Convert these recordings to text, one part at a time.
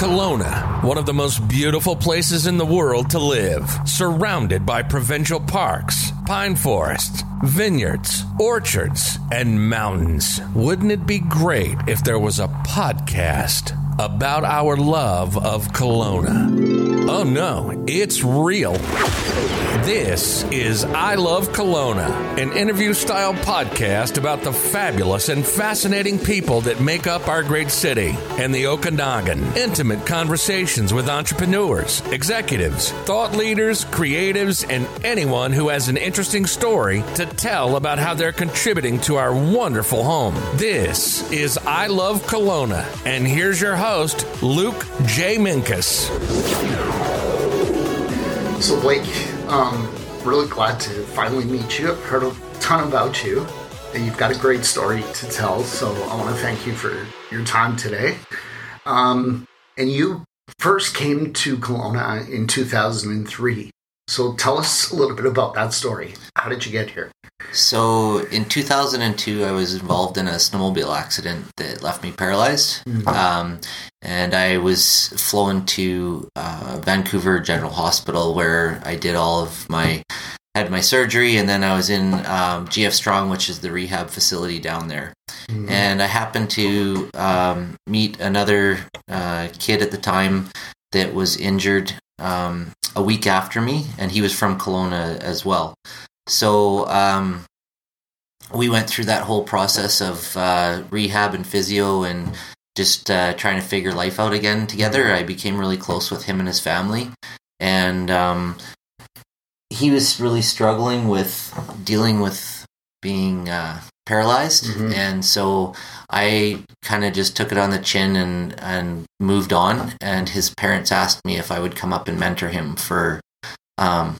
Kelowna, one of the most beautiful places in the world to live, surrounded by provincial parks, pine forests, vineyards, orchards, and mountains. Wouldn't it be great if there was a podcast about our love of Kelowna? Oh no, it's real. This is I Love Kelowna, an interview style podcast about the fabulous and fascinating people that make up our great city and the Okanagan. Intimate conversations with entrepreneurs, executives, thought leaders, creatives, and anyone who has an interesting story to tell about how they're contributing to our wonderful home. This is I Love Kelowna, and here's your host, Luke J. Minkus. So, Blake, um, really glad to finally meet you. I've heard a ton about you, and you've got a great story to tell. So, I want to thank you for your time today. Um, and you first came to Kelowna in 2003. So, tell us a little bit about that story. How did you get here? So in 2002, I was involved in a snowmobile accident that left me paralyzed. Mm-hmm. Um, and I was flown to uh, Vancouver General Hospital where I did all of my had my surgery, and then I was in um, GF Strong, which is the rehab facility down there. Mm-hmm. And I happened to um, meet another uh, kid at the time that was injured um, a week after me, and he was from Kelowna as well. So um, we went through that whole process of uh, rehab and physio and just uh, trying to figure life out again together. I became really close with him and his family, and um, he was really struggling with dealing with being uh, paralyzed, mm-hmm. and so I kind of just took it on the chin and and moved on. And his parents asked me if I would come up and mentor him for um,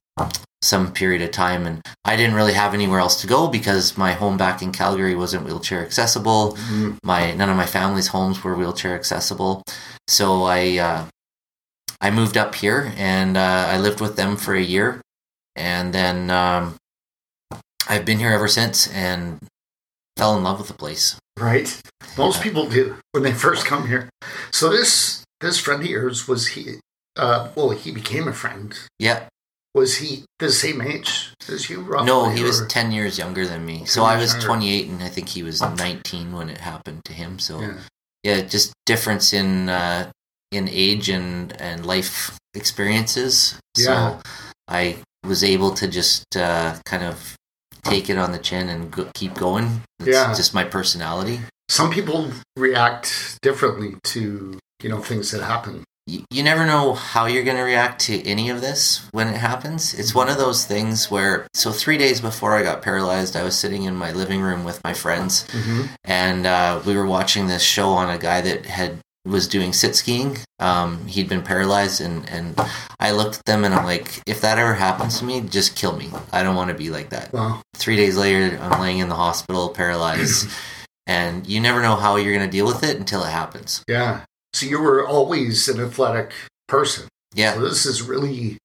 some period of time and I didn't really have anywhere else to go because my home back in Calgary wasn't wheelchair accessible. Mm-hmm. My none of my family's homes were wheelchair accessible. So I uh, I moved up here and uh, I lived with them for a year and then um, I've been here ever since and fell in love with the place. Right. Most yeah. people do when they first come here. So this this friend of yours was he uh, well he became a friend. Yeah was he the same age as you? Roughly, no, he or? was ten years younger than me. So I was twenty eight, and I think he was nineteen when it happened to him. So yeah, yeah just difference in uh, in age and and life experiences. Yeah. So I was able to just uh, kind of take it on the chin and go, keep going. It's yeah, just my personality. Some people react differently to you know things that happen you never know how you're going to react to any of this when it happens. It's one of those things where, so three days before I got paralyzed, I was sitting in my living room with my friends, mm-hmm. and uh, we were watching this show on a guy that had was doing sit skiing. Um, he'd been paralyzed, and and I looked at them and I'm like, if that ever happens to me, just kill me. I don't want to be like that. Wow. Three days later, I'm laying in the hospital, paralyzed. and you never know how you're going to deal with it until it happens. Yeah. So you were always an athletic person. Yeah. So this is really,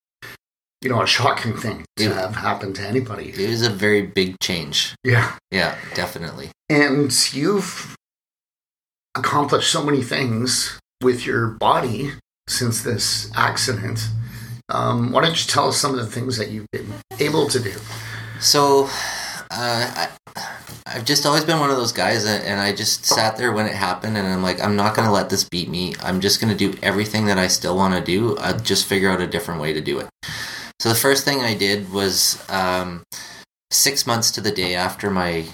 you know, a shocking thing to it, have happen to anybody. It was a very big change. Yeah. Yeah, definitely. And you've accomplished so many things with your body since this accident. Um, why don't you tell us some of the things that you've been able to do? So, uh, I, I've just always been one of those guys, and I just sat there when it happened, and I'm like, I'm not going to let this beat me. I'm just going to do everything that I still want to do. I'll just figure out a different way to do it. So the first thing I did was um, six months to the day after my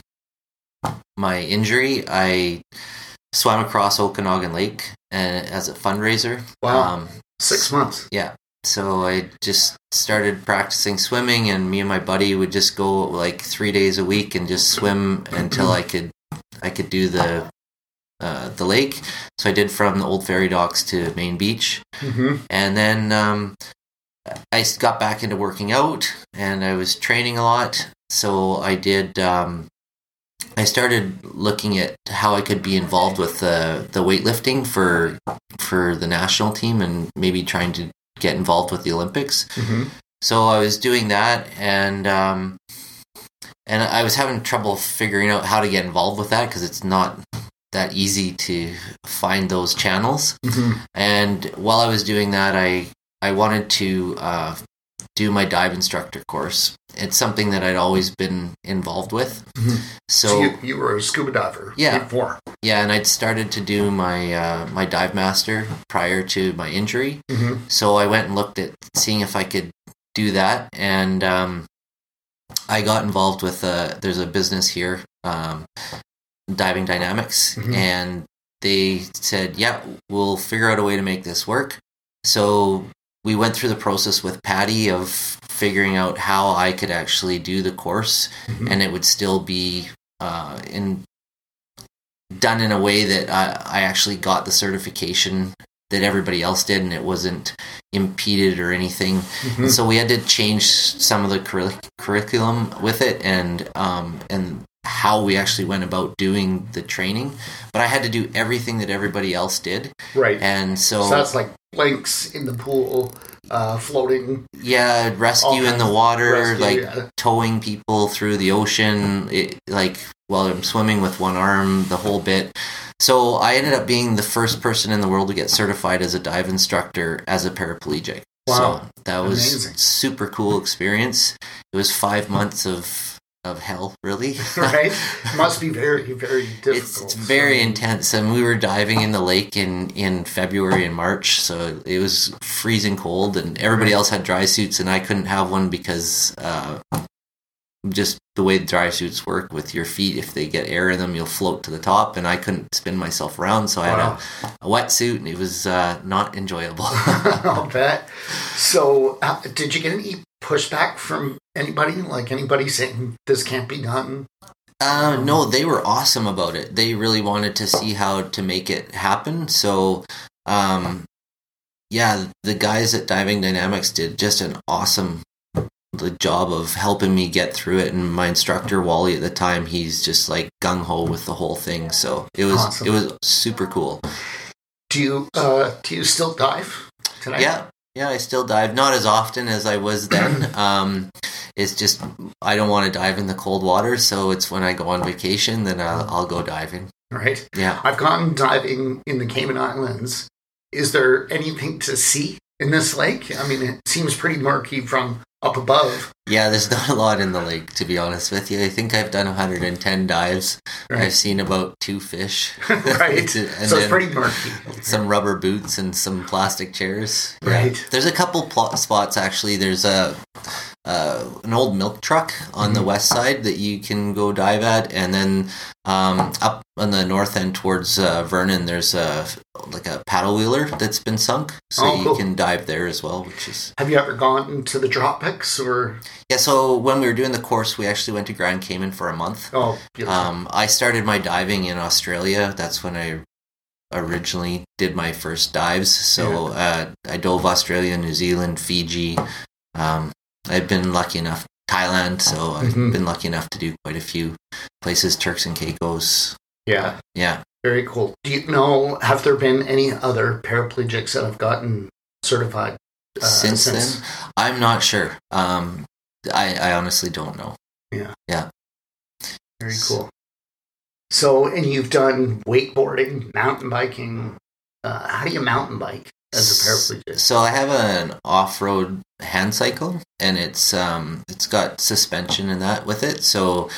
my injury, I swam across Okanagan Lake and as a fundraiser. Wow. Um, Six months. Yeah so I just started practicing swimming, and me and my buddy would just go like three days a week and just swim until I could I could do the uh, the lake. So I did from the old ferry docks to Main Beach, mm-hmm. and then um, I got back into working out, and I was training a lot. So I did. Um, I started looking at how I could be involved with the the weightlifting for for the national team, and maybe trying to get involved with the Olympics. Mm-hmm. So I was doing that, and um, and I was having trouble figuring out how to get involved with that because it's not that easy to find those channels. Mhm. And while I was doing that, I I wanted to uh, do my dive instructor course. It's something that I'd always been involved with. Mhm. So, So you, you were a scuba diver Yeah. before. yeah, and I'd started to do my uh, my dive master prior to my injury. hmm So I went and looked at seeing if I could do that, and um, I got involved with a. There's a business here, um, Diving Dynamics, Mhm. and they said, "Yeah, we'll figure out a way to make this work." So we went through the process with Patty of figuring out how I could actually do the course, Mhm. and it would still be uh, in done in a way that I, I actually got the certification that everybody else did, and it wasn't impeded or anything. Mhm. So we had to change some of the curric- curriculum with it, and um, and how we actually went about doing the training. But I had to do everything that everybody else did, Right. and so that's like blanks in the pool, uh, floating. yeah, rescue in the water, rescue, like yeah. towing people through the ocean, it, like while I'm swimming with one arm, the whole bit. So I ended up being the first person in the world to get certified as a dive instructor as a paraplegic. Wow. So that was Amazing. super cool experience. It was five months of of hell, really. right? Must be very, very difficult. It's, it's very So- intense, and we were diving in the lake in in February and March, so it was freezing cold, and everybody else had dry suits, and I couldn't have one because uh, just the way the dry suits work with your feet, if they get air in them, you'll float to the top, and I couldn't spin myself around, so I Wow. had a, a wetsuit, and it was uh, not enjoyable. I'll bet. So, uh, did you get any pushback from anybody? Like anybody saying this can't be done? Uh, no, they were awesome about it. They really wanted to see how to make it happen. So, um, yeah, the guys at Diving Dynamics did just an awesome the job of helping me get through it. And my instructor Wally at the time, he's just like gung ho with the whole thing. So it was Awesome. it was super cool. Do you uh, do you still dive today? Yeah, yeah, I still dive, not as often as I was then. um, it's just I don't want to dive in the cold water, so it's when I go on vacation then I'll, I'll go diving. Right. Yeah. I've gone diving in the Cayman Islands. Is there anything to see in this lake? I mean, it seems pretty murky from up above. Yeah, there's not a lot in the lake, to be honest with you. I think I've done 110 dives. Right. I've seen about two fish. right. and so it's pretty murky. some rubber boots and some plastic chairs. Yeah. Right. There's a couple pl- spots actually. There's a uh, an old milk truck on the Mhm. west side that you can go dive at, and then um, up on the north end towards uh, Vernon, there's a like a paddle wheeler that's been sunk, so Oh, you can dive there as well, which is Have you ever gone to the tropics or? yeah. So when we were doing the course, we actually went to Grand Cayman for a month. Oh, beautiful. Um, I started my diving in Australia. That's when I originally did my first dives. So uh, I dove Australia, New Zealand, Fiji. Um, I've been lucky enough Thailand, so I've Mhm. been lucky enough to do quite a few places, Turks and Caicos. yeah. Yeah, Very cool. Do you know, have there been any other paraplegics that have gotten certified uh, since, then, I'm not sure. Um, I, I honestly don't know. Yeah. Yeah. Very cool. So, and you've done wakeboarding, mountain biking. Uh, how do you mountain bike as a paraplegic? So I have an off-road hand cycle, and it's um it's got suspension and that with it. So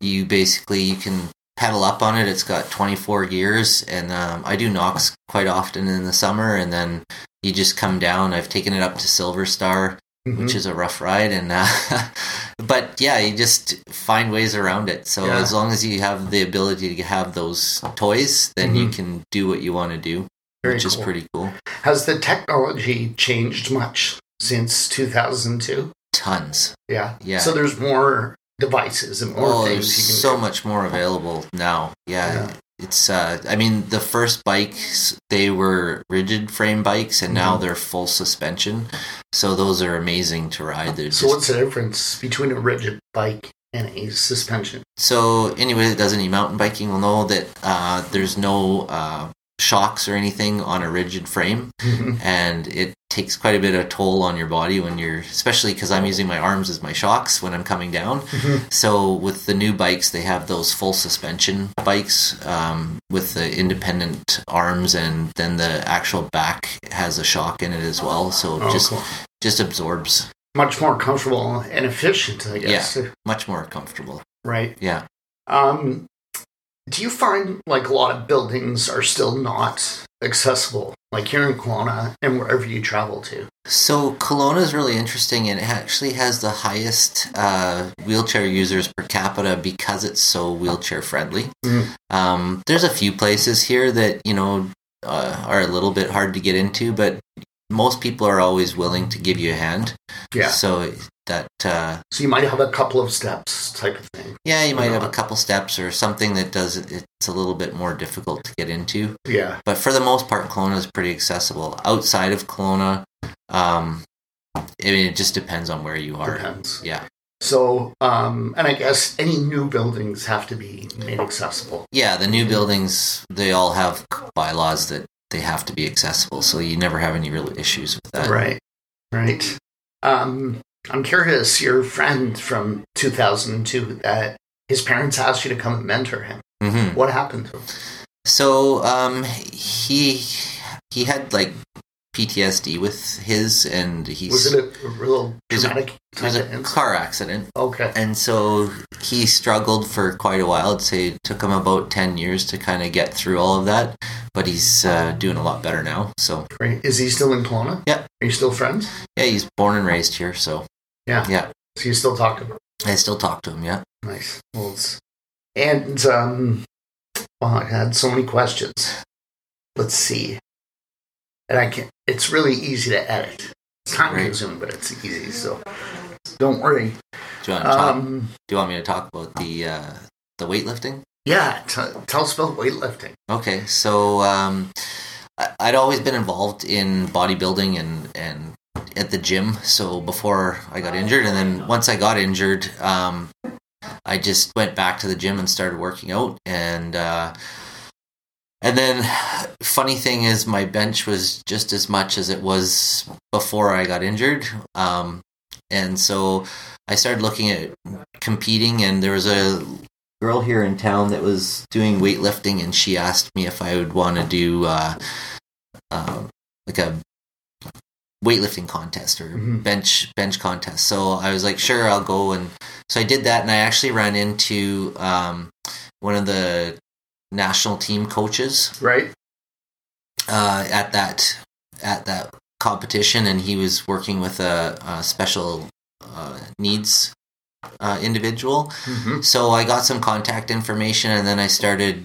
you basically you can pedal up on it. It's got 24 gears, and um, I do Knox quite often in the summer, and then you just come down. I've taken it up to Silver Star, Mhm. which is a rough ride, and uh, but yeah, you just find ways around it. So Yeah. as long as you have the ability to have those toys, then you Mhm. can do what you want to do, Very which is pretty cool. Has the technology changed much since 2002? Tons. Yeah. Yeah. So there's more devices and more Oh, things there's you can so do. much more available now. Yeah, Yeah. it's. Uh, I mean, the first bikes they were rigid frame bikes, and now Mhm. they're full suspension. So those are amazing to ride. They're So just, what's the difference between a rigid bike and a suspension? so anybody that does any mountain biking will know that uh, there's no uh, shocks or anything on a rigid frame, and it takes quite a bit of toll on your body when you're, especially because I'm using my arms as my shocks when I'm coming down. So with the new bikes, they have those full suspension bikes um, with the independent arms, and then the actual back has a shock in it as well. So Oh, just cool. just absorbs much more comfortable and efficient, I guess. yeah, much more comfortable. Right. Yeah. Um, do you find like a lot of buildings are still not accessible, like here in Kelowna and wherever you travel to? So Kelowna is really interesting, and it actually has the highest uh, wheelchair users per capita because it's so wheelchair friendly. Mm. Um, there's a few places here that you know uh, are a little bit hard to get into, but most people are always willing to give you a hand. Yeah. So that uh, So you might have a couple of steps type of thing. Yeah, you might have a couple steps or something that does it. It's a little bit more difficult to get into. Yeah. but for the most part, Kelowna is pretty accessible. Outside of Kelowna, um, I mean, it just depends on where you are. Depends. Yeah, So, um, and I guess any new buildings have to be made accessible. yeah. The new buildings, they all have bylaws that they have to be accessible, so you never have any real issues with that. Right. Right. Um, I'm curious, your friend from 2002, that his parents asked you to come and mentor him. hmm What happened to him? So, um, he he had like PTSD with his, and he's Was it a, real It was a- traumatic it was a car accident. Okay. And so he struggled for quite a while. I'd say it took him about 10 years to kind of get through all of that, but he's uh, doing a lot better now. So, Great. Is he still in Kelowna? Yeah. Are you still friends? yeah, he's born and raised here. So, Yeah. Yeah. So you still talk to him? I still talk to him. Yeah. Nice. Well, and um, well, I had so many questions. Let's see. And I can. It's really easy to edit. It's time Right. consuming, but it's easy. So don't worry. Do you want, to talk, Um, do you want me to talk about the, uh, the weightlifting? yeah. T- tell us about weightlifting. Okay. So, um, I, I'd always been involved in bodybuilding and, and at the gym. So before I got injured, and then once I got injured, um, I just went back to the gym and started working out. And uh, and then, funny thing is, my bench was just as much as it was before I got injured. Um, and so I started looking at competing, and there was a girl here in town that was doing weightlifting, and she asked me if I would want to do uh, uh, like a weightlifting contest or Mhm. bench bench contest. So I was like, sure, I'll go, and so I did that, and I actually ran into um, one of the national team coaches Right. uh, at that at that competition, and he was working with a, a special uh, needs uh, individual. hmm So I got some contact information, and then I started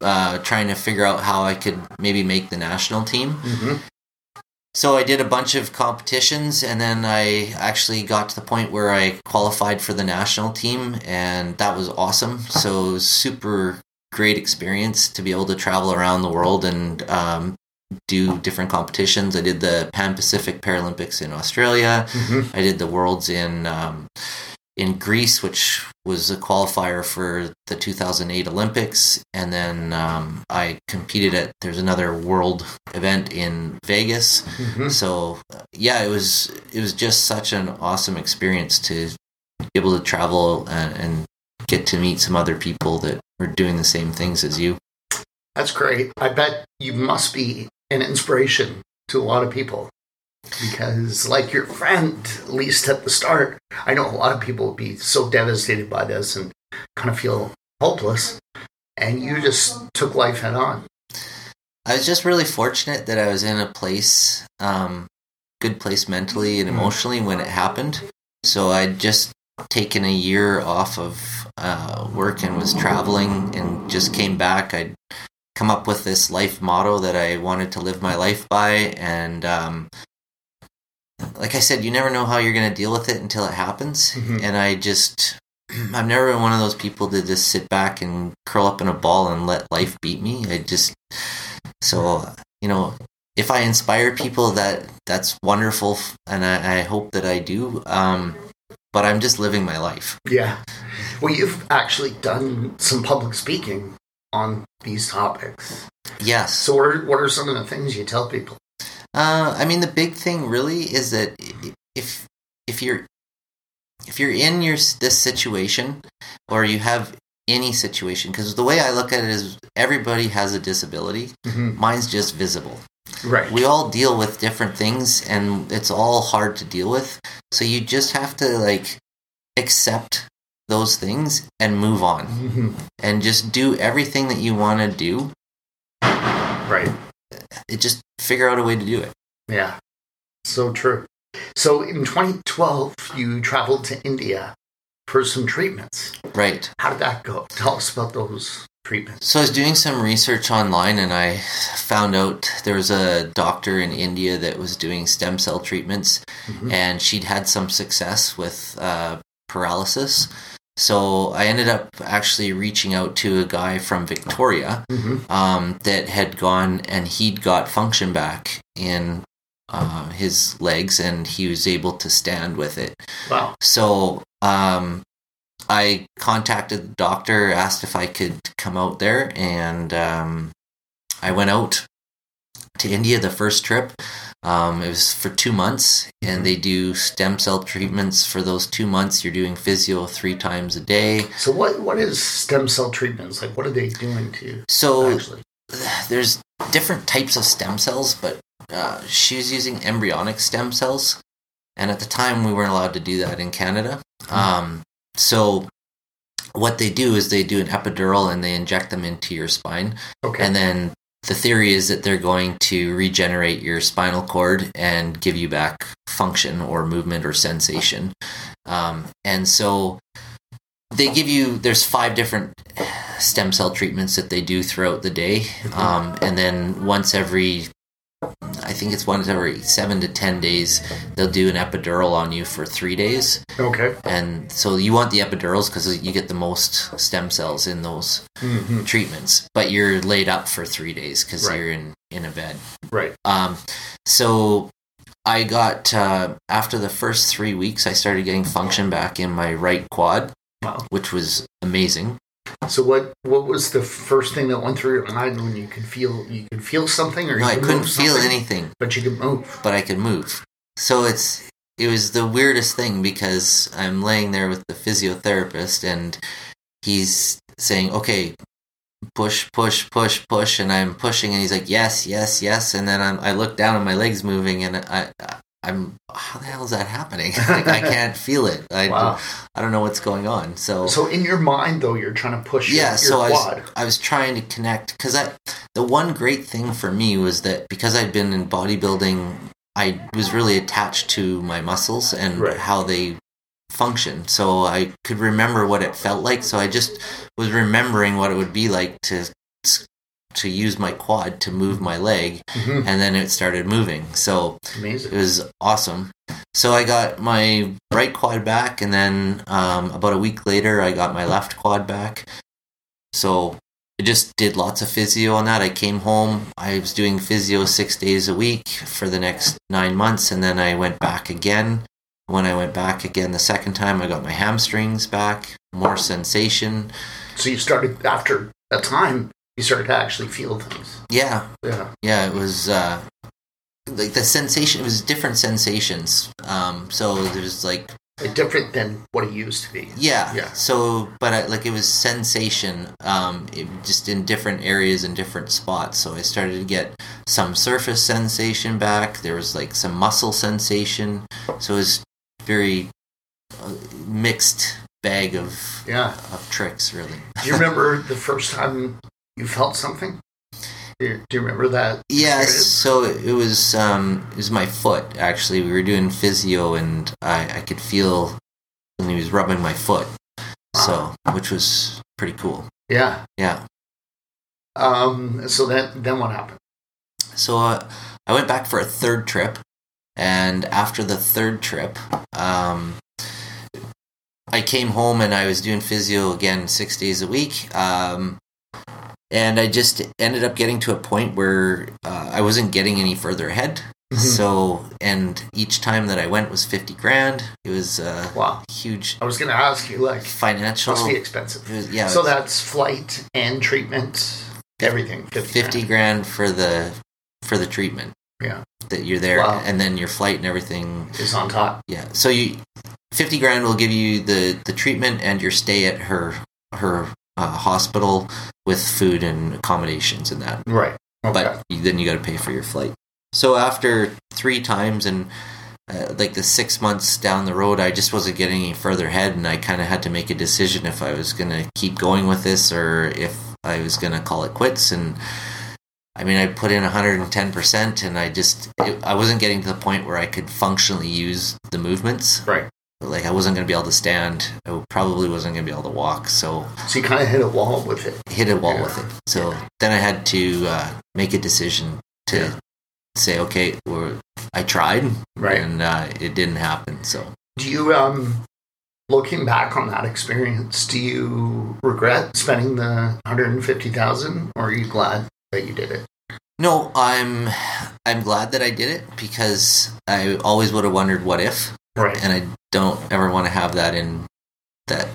uh, trying to figure out how I could maybe make the national team. hmm So I did a bunch of competitions, and then I actually got to the point where I qualified for the national team, and that was awesome. So super great experience to be able to travel around the world and um, do different competitions. I did the Pan Pacific Paralympics in Australia. hmm I did the Worlds in um, in Greece, which was a qualifier for the 2008 Olympics, and then um, I competed at there's another world event in Vegas. hmm So yeah, it was it was just such an awesome experience to be able to travel and, and get to meet some other people that were doing the same things as you. That's great. I bet you must be an inspiration to a lot of people. Because, like your friend, at least at the start, I know a lot of people would be so devastated by this and kind of feel hopeless. And you just took life head on. I was just really fortunate that I was in a place, um, good place mentally and Mhm. emotionally when it happened. So I'd just taken a year off of uh, work and was traveling and just came back. I'd come up with this life motto that I wanted to live my life by. And um, like I said, you never know how you're going to deal with it until it happens. Mhm. And I just, I've never been one of those people to just sit back and curl up in a ball and let life beat me. I just, so, you know, if I inspire people, that that's wonderful, and I, I hope that I do. Um, but I'm just living my life. Yeah. Well, you've actually done some public speaking on these topics. Yes. So, what are, what are some of the things you tell people? Uh, I mean, the big thing really is that if if you're if you're in your this situation or you have any situation, because the way I look at it is everybody has a disability. Mhm. Mine's just visible. Right. We all deal with different things, and it's all hard to deal with. So you just have to like accept those things and move on, Mhm. and just do everything that you want to do. Right. It just figure out a way to do it. Yeah. So true. So, in 2012, you traveled to India for some treatments. Right. How did that go? Tell us about those. So I was doing some research online and I found out there was a doctor in India that was doing stem cell treatments Mhm. and she'd had some success with uh, paralysis. So I ended up actually reaching out to a guy from Victoria Mhm. um, that had gone and he'd got function back in uh, his legs and he was able to stand with it. Wow. So um, I contacted the doctor, asked if I could come out there, and um, I went out to India the first trip. Um, it was for two months, and they do stem cell treatments for those two months. You're doing physio three times a day. So, what what is stem cell treatments? Like, what are they doing to you, So actually? there's different types of stem cells, but uh, she was using embryonic stem cells, and at the time we weren't allowed to do that in Canada. Um, so what they do is they do an epidural and they inject them into your spine, Okay. and then the theory is that they're going to regenerate your spinal cord and give you back function or movement or sensation. Um, and so they give you there's five different stem cell treatments that they do throughout the day um, and then once every i think it's once every seven to ten days they'll do an epidural on you for three days okay. and so you want the epidurals because you get the most stem cells in those hmm treatments but you're laid up for three days because Right. you're in in a bed Right. um, so I got uh, after the first three weeks, I started getting function back in my right quad, Wow. which was amazing. So, what what was the first thing that went through your mind when you could feel you could feel something, or No, I could couldn't feel anything, but you could move? but I could move. So it's it was the weirdest thing because I'm laying there with the physiotherapist and he's saying, "Okay, push, push, push, push," and I'm pushing, and he's like, "Yes, yes, yes," and then I'm, I look down and my legs moving, and I. I'm how the hell is that happening? like I can't feel it. I, Wow. I don't know what's going on. So So, in your mind, though, you're trying to push yeah your, so your I was, I was trying to connect because i the one great thing for me was that because i'd been in bodybuilding i was really attached to my muscles and Right. how they function so i could remember what it felt like so i just was remembering what it would be like to to use my quad to move my leg Mhm. and then it started moving so it was awesome. So I got my right quad back, and then um, about a week later, I got my left quad back. So I just did lots of physio on that. I came home. I was doing physio six days a week for the next nine months, and then I went back again. When I went back again the second time, I got my hamstrings back, more sensation. So, you started after a time. You started to actually feel things. Yeah, Yeah. yeah it was uh like the sensation it was different sensations um so there's like Like, different than what it used to be. yeah Yeah. so but I, like it was sensation um it, just in different areas and different spots so i started to get some surface sensation back there was like some muscle sensation so it was very uh, mixed bag of Yeah. of tricks really Do you remember the first time you felt something? Do you, do you remember that? Yes, experience? so it was um it was my foot actually. We were doing physio and I, I could feel when he was rubbing my foot. So which was pretty cool. Yeah. Yeah. Um. So then, then what happened? So uh, I went back for a third trip and after the third trip, um I came home and I was doing physio again 6 days a week. Um and I just ended up getting to a point where uh, I wasn't getting any further ahead. So, and each time that I went was 50 grand. It was a Wow. huge I was going to ask you, like, financial. must be expensive. was- yeah, so that's flight and treatment, everything. 50, 50 grand for the for the treatment Yeah. that you're there, Wow. and then your flight and everything. is on top. Yeah, so you 50 grand will give you the the treatment and your stay at her her uh, hospital with food and accommodations and that. Right. Okay. but then you got to pay for your flight. So after three times and uh, like the six months down the road, I just wasn't getting any further ahead, and I kind of had to make a decision if I was going to keep going with this or if I was going to call it quits. And I mean, I put in 110 percent, and I just it, I wasn't getting to the point where I could functionally use the movements. right. Like I wasn't going to be able to stand. I probably wasn't going to be able to walk. So So you kind of hit a wall with it. hit a wall Yeah. with it. So then I had to uh, make a decision to Yeah. say, okay, we're, I tried, Right. and uh, it didn't happen. So Do you, um, looking back on that experience, do you regret spending the 150000 or are you glad that you did it? no, I'm I'm glad that I did it because I always would have wondered what if, Right. and I don't ever want to have that in that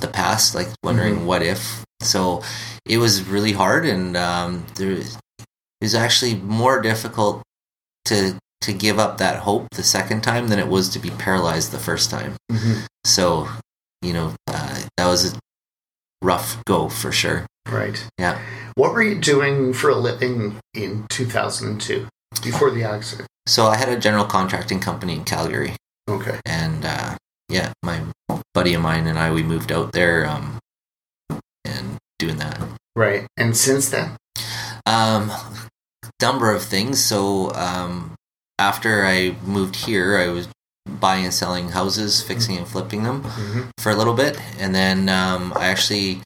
the past, like wondering Mm-hmm. what if. So it was really hard, and um, there it was actually more difficult to to give up that hope the second time than it was to be paralyzed the first time. Mhm. So, you know, uh, that was a rough go for sure. Right. Yeah. What were you doing for a living in 2002 before the accident? So I had a general contracting company in Calgary, Okay. and uh, yeah, my buddy of mine and I we moved out there um, and doing that. Right. And since then? Um, number of things. So um, after I moved here, I was buying and selling houses, fixing and flipping them Mhm. for a little bit, and then um, I actually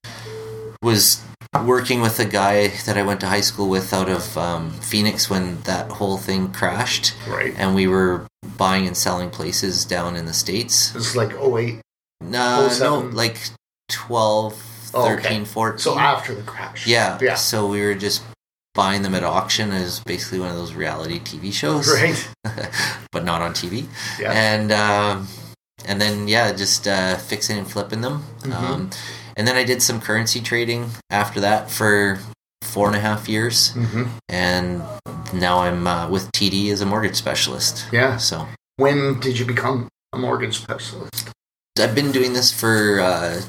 was working with a guy that I went to high school with out of um, Phoenix when that whole thing crashed, Right. and we were buying and selling places down in the states. This is like 08. No, no, like 12, Oh, okay. 13, 14. So after the crash. Yeah. Yeah. So we were just buying them at auction as basically one of those reality TV shows, Right. but not on TV. Yeah. And um, and then yeah, just uh, fixing and flipping them. Mhm. Um, and then I did some currency trading after that for four and a half years, hmm and now I'm uh, with TD as a mortgage specialist. Yeah. So When did you become a mortgage specialist? I've been doing this for uh,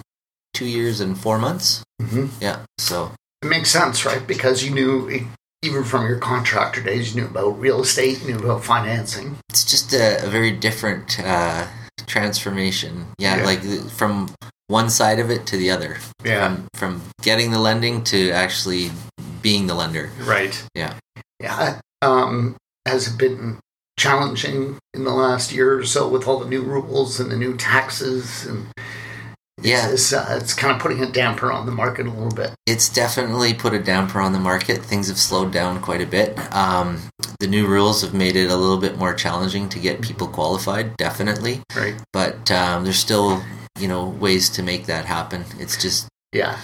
two years and four months. hmm Yeah. So It makes sense, right? Because you knew, even from your contractor days, you knew about real estate, you knew about financing. it's just a, a very different uh, transformation. Yeah, Yeah. like th- from one side of it to the other. Yeah. From, from getting the lending to actually being the lender. Right. Yeah. Yeah. Um, has been challenging in the last year or so with all the new rules and the new taxes? And Yeah. it's, uh, it's kind of putting a damper on the market a little bit. It's definitely put a damper on the market. Things have slowed down quite a bit. Um, the new rules have made it a little bit more challenging to get people qualified, definitely. Right. But um, there's still, you know, ways to make that happen. It's just, Yeah.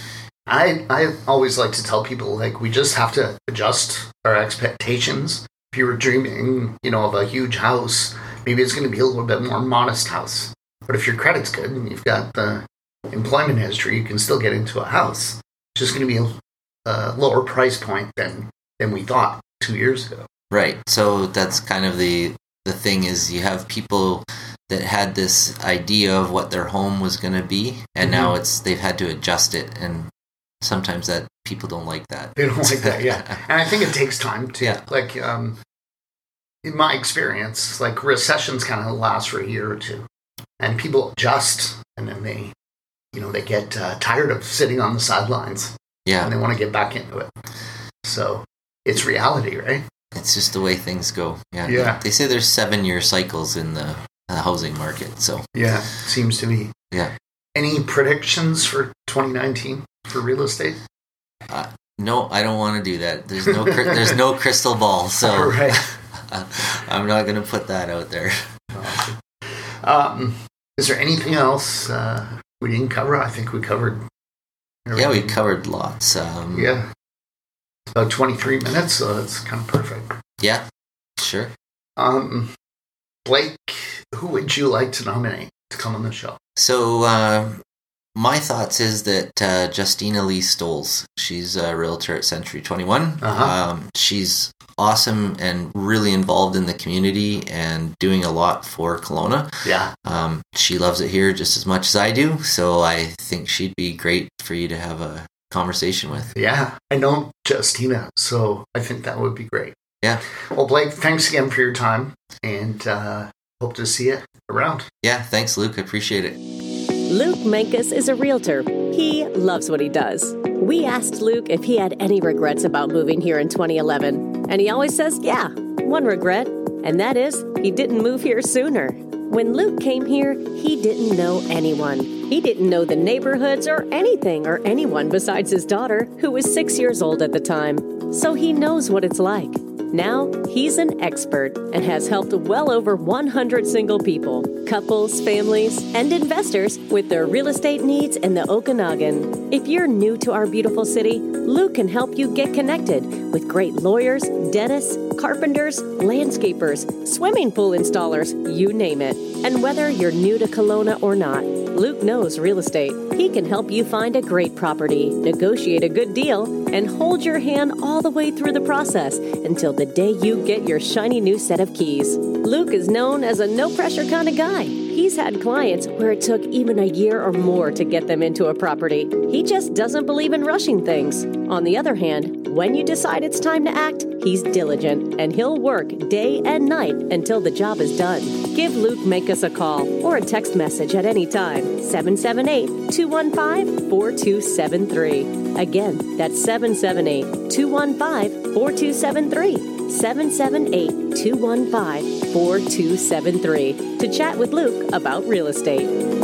I, I always like to tell people like we just have to adjust our expectations. If you were dreaming, you know, of a huge house, maybe it's going to be a little bit more modest house. But if your credit's good and you've got the employment history, you can still get into a house. It's just going to be a, lower price point than than we thought two years ago. Right. So that's kind of the the thing is you have people that had this idea of what their home was going to be and now it's they've had to adjust it and sometimes that people don't like that. They don't like that, yeah. And I think it takes time to Yeah. like um in my experience, like recessions kind of last for a year or two. And people adjust and then they you know, they get uh, tired of sitting on the sidelines Yeah. and they want to get back into it. So it's reality, right? It's just the way things go. Yeah. Yeah. They say there's 7-year cycles in the uh, housing market. So, Yeah, seems to be. Yeah. Any predictions for 2019 for real estate? no, I don't want to do that. There's no there's no crystal ball. So right. I'm not going to put that out there. Um, is there anything else uh, we didn't cover? I think we covered. Yeah, we covered lots. Um, Yeah. About 23 minutes, so that's kind of perfect. Yeah. Sure. Um, Blake, who would you like to nominate to come on the show? So, uh, my thoughts is that uh, Justina Lee Stoles, she's a realtor at Century 21. Uh-huh. Um, she's awesome and really involved in the community and doing a lot for Kelowna. Yeah. Um, she loves it here just as much as I do, so I think she'd be great for you to have a conversation with. Yeah. I know Justina, so I think that would be great. Yeah. Well, Blake, thanks again for your time and uh, hope to see you around. Yeah, thanks, Luke. I appreciate it. Luke Mankus is a realtor. He loves what he does. We asked Luke if he had any regrets about moving here in 2011, and he always says, yeah, one regret, and that is he didn't move here sooner. When Luke came here, he didn't know anyone. He didn't know the neighborhoods or anything or anyone besides his daughter, who was six years old at the time. So he knows what it's like. Now, he's an expert and has helped well over 100 single people, couples, families, and investors with their real estate needs in the Okanagan. If you're new to our beautiful city, Luke can help you get connected with great lawyers, dentists, carpenters, landscapers, swimming pool installers, you name it. And whether you're new to Kelowna or not, Luke knows real estate. He can help you find a great property, negotiate a good deal, and hold your hand all the way through the process until the day you get your shiny new set of keys. Luke is known as a no pressure kind of guy. He's had clients where it took even a year or more to get them into a property. He just doesn't believe in rushing things. On the other hand, when you decide it's time to act, he's diligent and he'll work day and night until the job is done. Give Luke Mankus a call or a text message at any time 778 215 4273. Again, that's 778 215 4273. 778 215 4273 to chat with Luke about real estate.